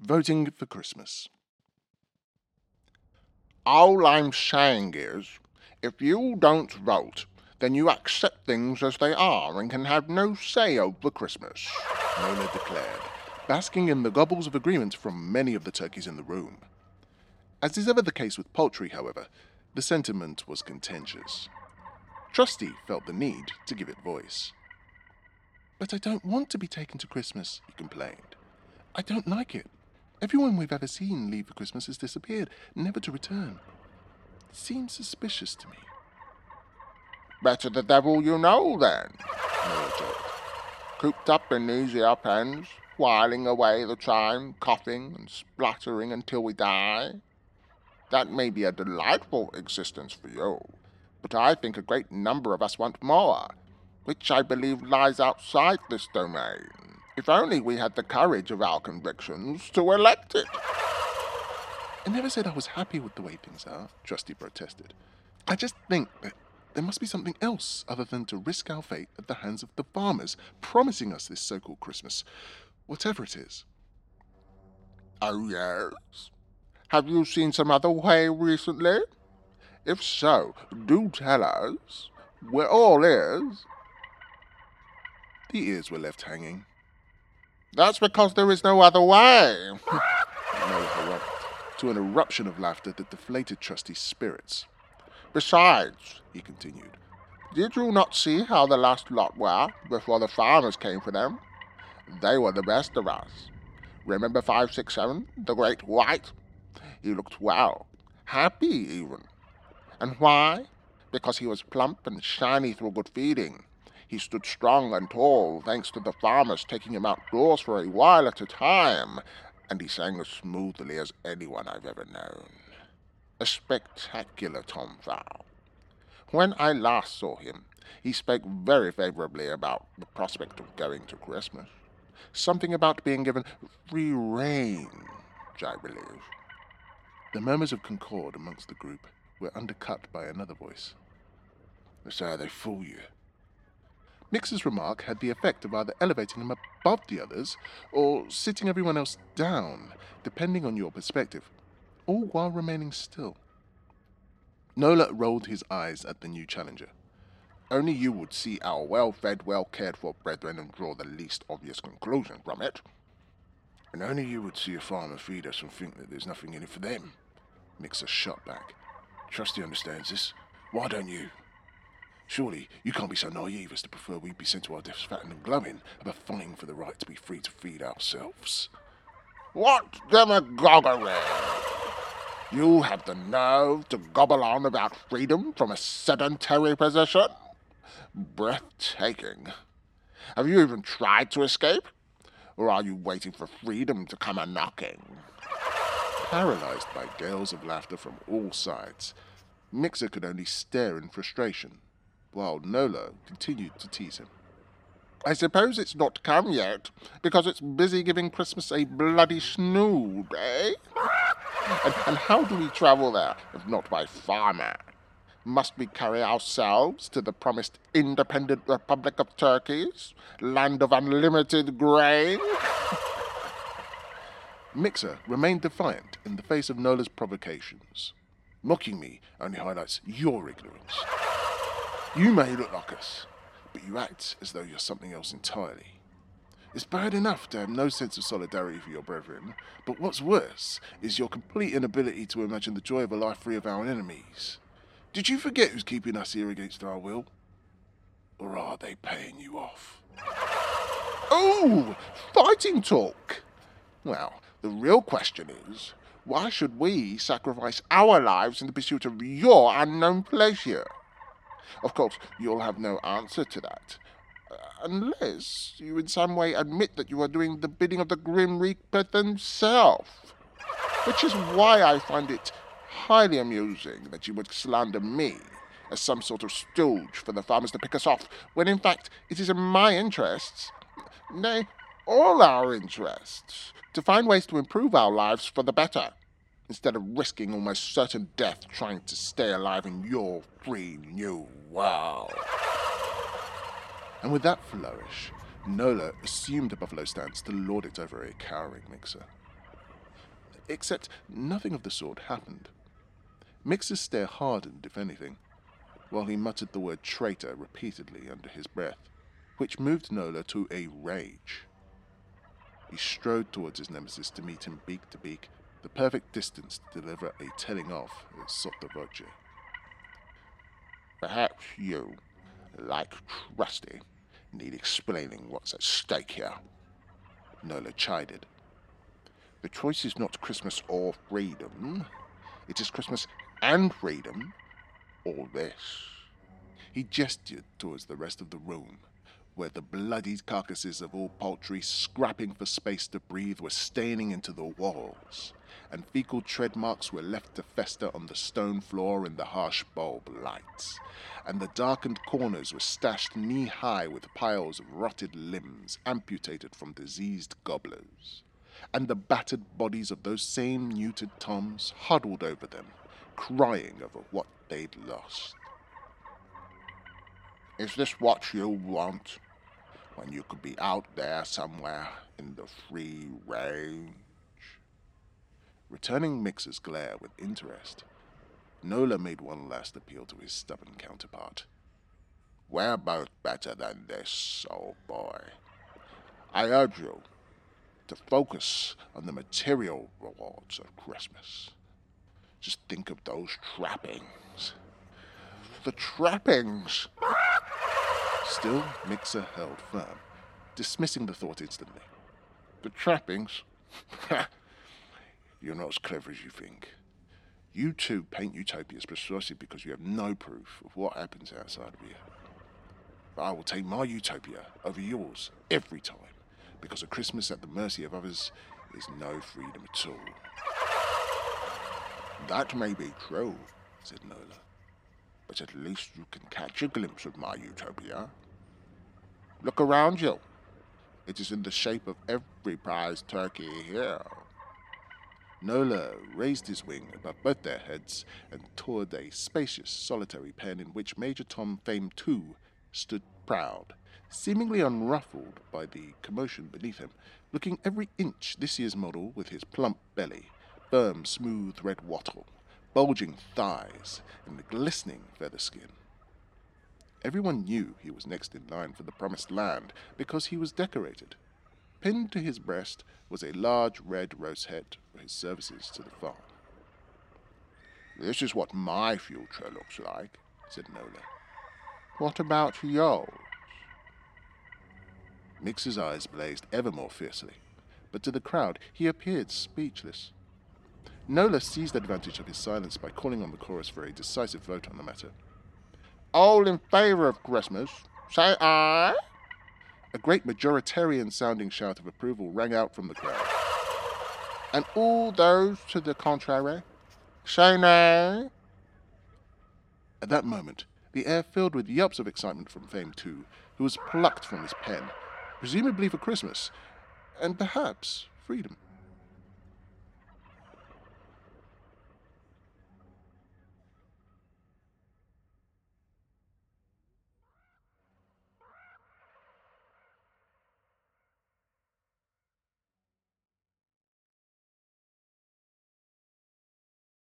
Voting for Christmas. All I'm saying is, if you don't vote, then you accept things as they are and can have no say over Christmas, Nolla declared, basking in the gobbles of agreement from many of the turkeys in the room. As is ever the case with poultry, however, the sentiment was contentious. Trusty felt the need to give it voice. But I don't want to be taken to Christmas, he complained. I don't like it. Everyone we've ever seen leave for Christmas has disappeared, never to return. It seems suspicious to me. Better the devil you know, then, Nolla joked. Cooped up in these here pens, whiling away the time, coughing and spluttering until we die. That may be a delightful existence for you, but I think a great number of us want more, which I believe lies outside this domain. If only we had the courage of our convictions to elect it. I never said I was happy with the way things are, Trusty protested. I just think that there must be something else other than to risk our fate at the hands of the farmers promising us this so called Christmas, whatever it is. Oh, yes? Have you seen some other way recently? If so, do tell us. We're all ears. The ears were left hanging. That's because there is Nolla other way. no erupted to an eruption of laughter that deflated Trusty's spirits. Besides, he continued, did you not see how the last lot were before the farmers came for them? They were the best of us. Remember 567, the great white? He looked well, happy even. And why? Because he was plump and shiny through good feeding. He stood strong and tall, thanks to the farmers taking him outdoors for a while at a time, and he sang as smoothly as anyone I've ever known. A spectacular tomfowl. When I last saw him, he spoke very favorably about the prospect of going to Christmas. Something about being given free rein, I believe. The murmurs of concord amongst the group were undercut by another voice. How they fool you, Mixer's remark had the effect of either elevating him above the others or sitting everyone else down, depending on your perspective, all while remaining still. Nolla rolled his eyes at the new challenger. Only you would see our well fed, well cared for brethren and draw the least obvious conclusion from it. And only you would see a farmer feed us and think that there's nothing in it for them. Mixer shot back. Trusty understands this. Why don't you? Surely you can't be so naive as to prefer we be sent to our deaths fattened and glowing, above fighting for the right to be free to feed ourselves. What demagoguery! You have the nerve to gobble on about freedom from a sedentary position? Breathtaking. Have you even tried to escape? Or are you waiting for freedom to come a knocking? Paralyzed by gales of laughter from all sides, Mixer could only stare in frustration while Nolla continued to tease him. I suppose it's not come yet, because it's busy giving Christmas a bloody snood, eh? and, and how do we travel there, if not by farmer? Must we carry ourselves to the promised independent Republic of Turkeys, land of unlimited grain? Mixer remained defiant in the face of Nolla's provocations. Mocking me only highlights your ignorance. You may look like us, but you act as though you're something else entirely. It's bad enough to have no sense of solidarity for your brethren, but what's worse is your complete inability to imagine the joy of a life free of our enemies. Did you forget who's keeping us here against our will? Or are they paying you off? Oh, fighting talk! Well, the real question is why should we sacrifice our lives in the pursuit of your unknown pleasure? Of course, you'll have no answer to that. Uh, unless you in some way admit that you are doing the bidding of the Grim Reaper himself. Which is why I find it highly amusing that you would slander me as some sort of stooge for the farmers to pick us off, when in fact it is in my interests, nay, all our interests, to find ways to improve our lives for the better instead of risking almost certain death trying to stay alive in your free new world. And with that flourish, Nolla assumed a buffalo stance to lord it over a cowering mixer. Except nothing of the sort happened. Mixer's stare hardened, if anything, while he muttered the word traitor repeatedly under his breath, which moved Nolla to a rage. He strode towards his nemesis to meet him beak to beak, the perfect distance to deliver a telling off sotto voce. Perhaps you, like Trusty, need explaining what's at stake here. Nolla chided. The choice is not Christmas or freedom. It is Christmas and freedom, or this. He gestured towards the rest of the room, where the bloodied carcasses of all poultry scrapping for space to breathe were staining into the walls, and fecal tread marks were left to fester on the stone floor in the harsh bulb lights, and the darkened corners were stashed knee high with piles of rotted limbs amputated from diseased gobblers, and the battered bodies of those same neutered toms huddled over them, crying over what they'd lost. Is this what you want? when you could be out there somewhere in the free range. Returning Mixer's glare with interest, Nolla made one last appeal to his stubborn counterpart. We're both better than this, old boy. I urge you to focus on the material rewards of Christmas. Just think of those trappings. The trappings! Still, Mixer held firm, dismissing the thought instantly. The trappings? You're not as clever as you think. You two paint utopias precisely because you have no proof of what happens outside of here. But I will take my utopia over yours every time, because a Christmas at the mercy of others is no freedom at all. That may be true, said Nolla, but at least you can catch a glimpse of my utopia. Look around you. It is in the shape of every prize turkey here. Nolla raised his wing above both their heads and toured a spacious, solitary pen in which Major Tom Fame II stood proud, seemingly unruffled by the commotion beneath him, looking every inch this year's model with his plump belly, firm, smooth red wattle, bulging thighs, and the glistening feather skin. Everyone knew he was next in line for the promised land because he was decorated. Pinned to his breast was a large red rose head for his services to the farm. This is what my future looks like, said Nolla. What about yours? Mixer's eyes blazed ever more fiercely, but to the crowd he appeared speechless. Nolla seized advantage of his silence by calling on the chorus for a decisive vote on the matter. All in favor of Christmas, say aye. A great majoritarian sounding shout of approval rang out from the crowd. And all those to the contrary, say. At that moment, the air filled with yelps of excitement from Fame II, who was plucked from his pen, presumably for Christmas, and perhaps freedom.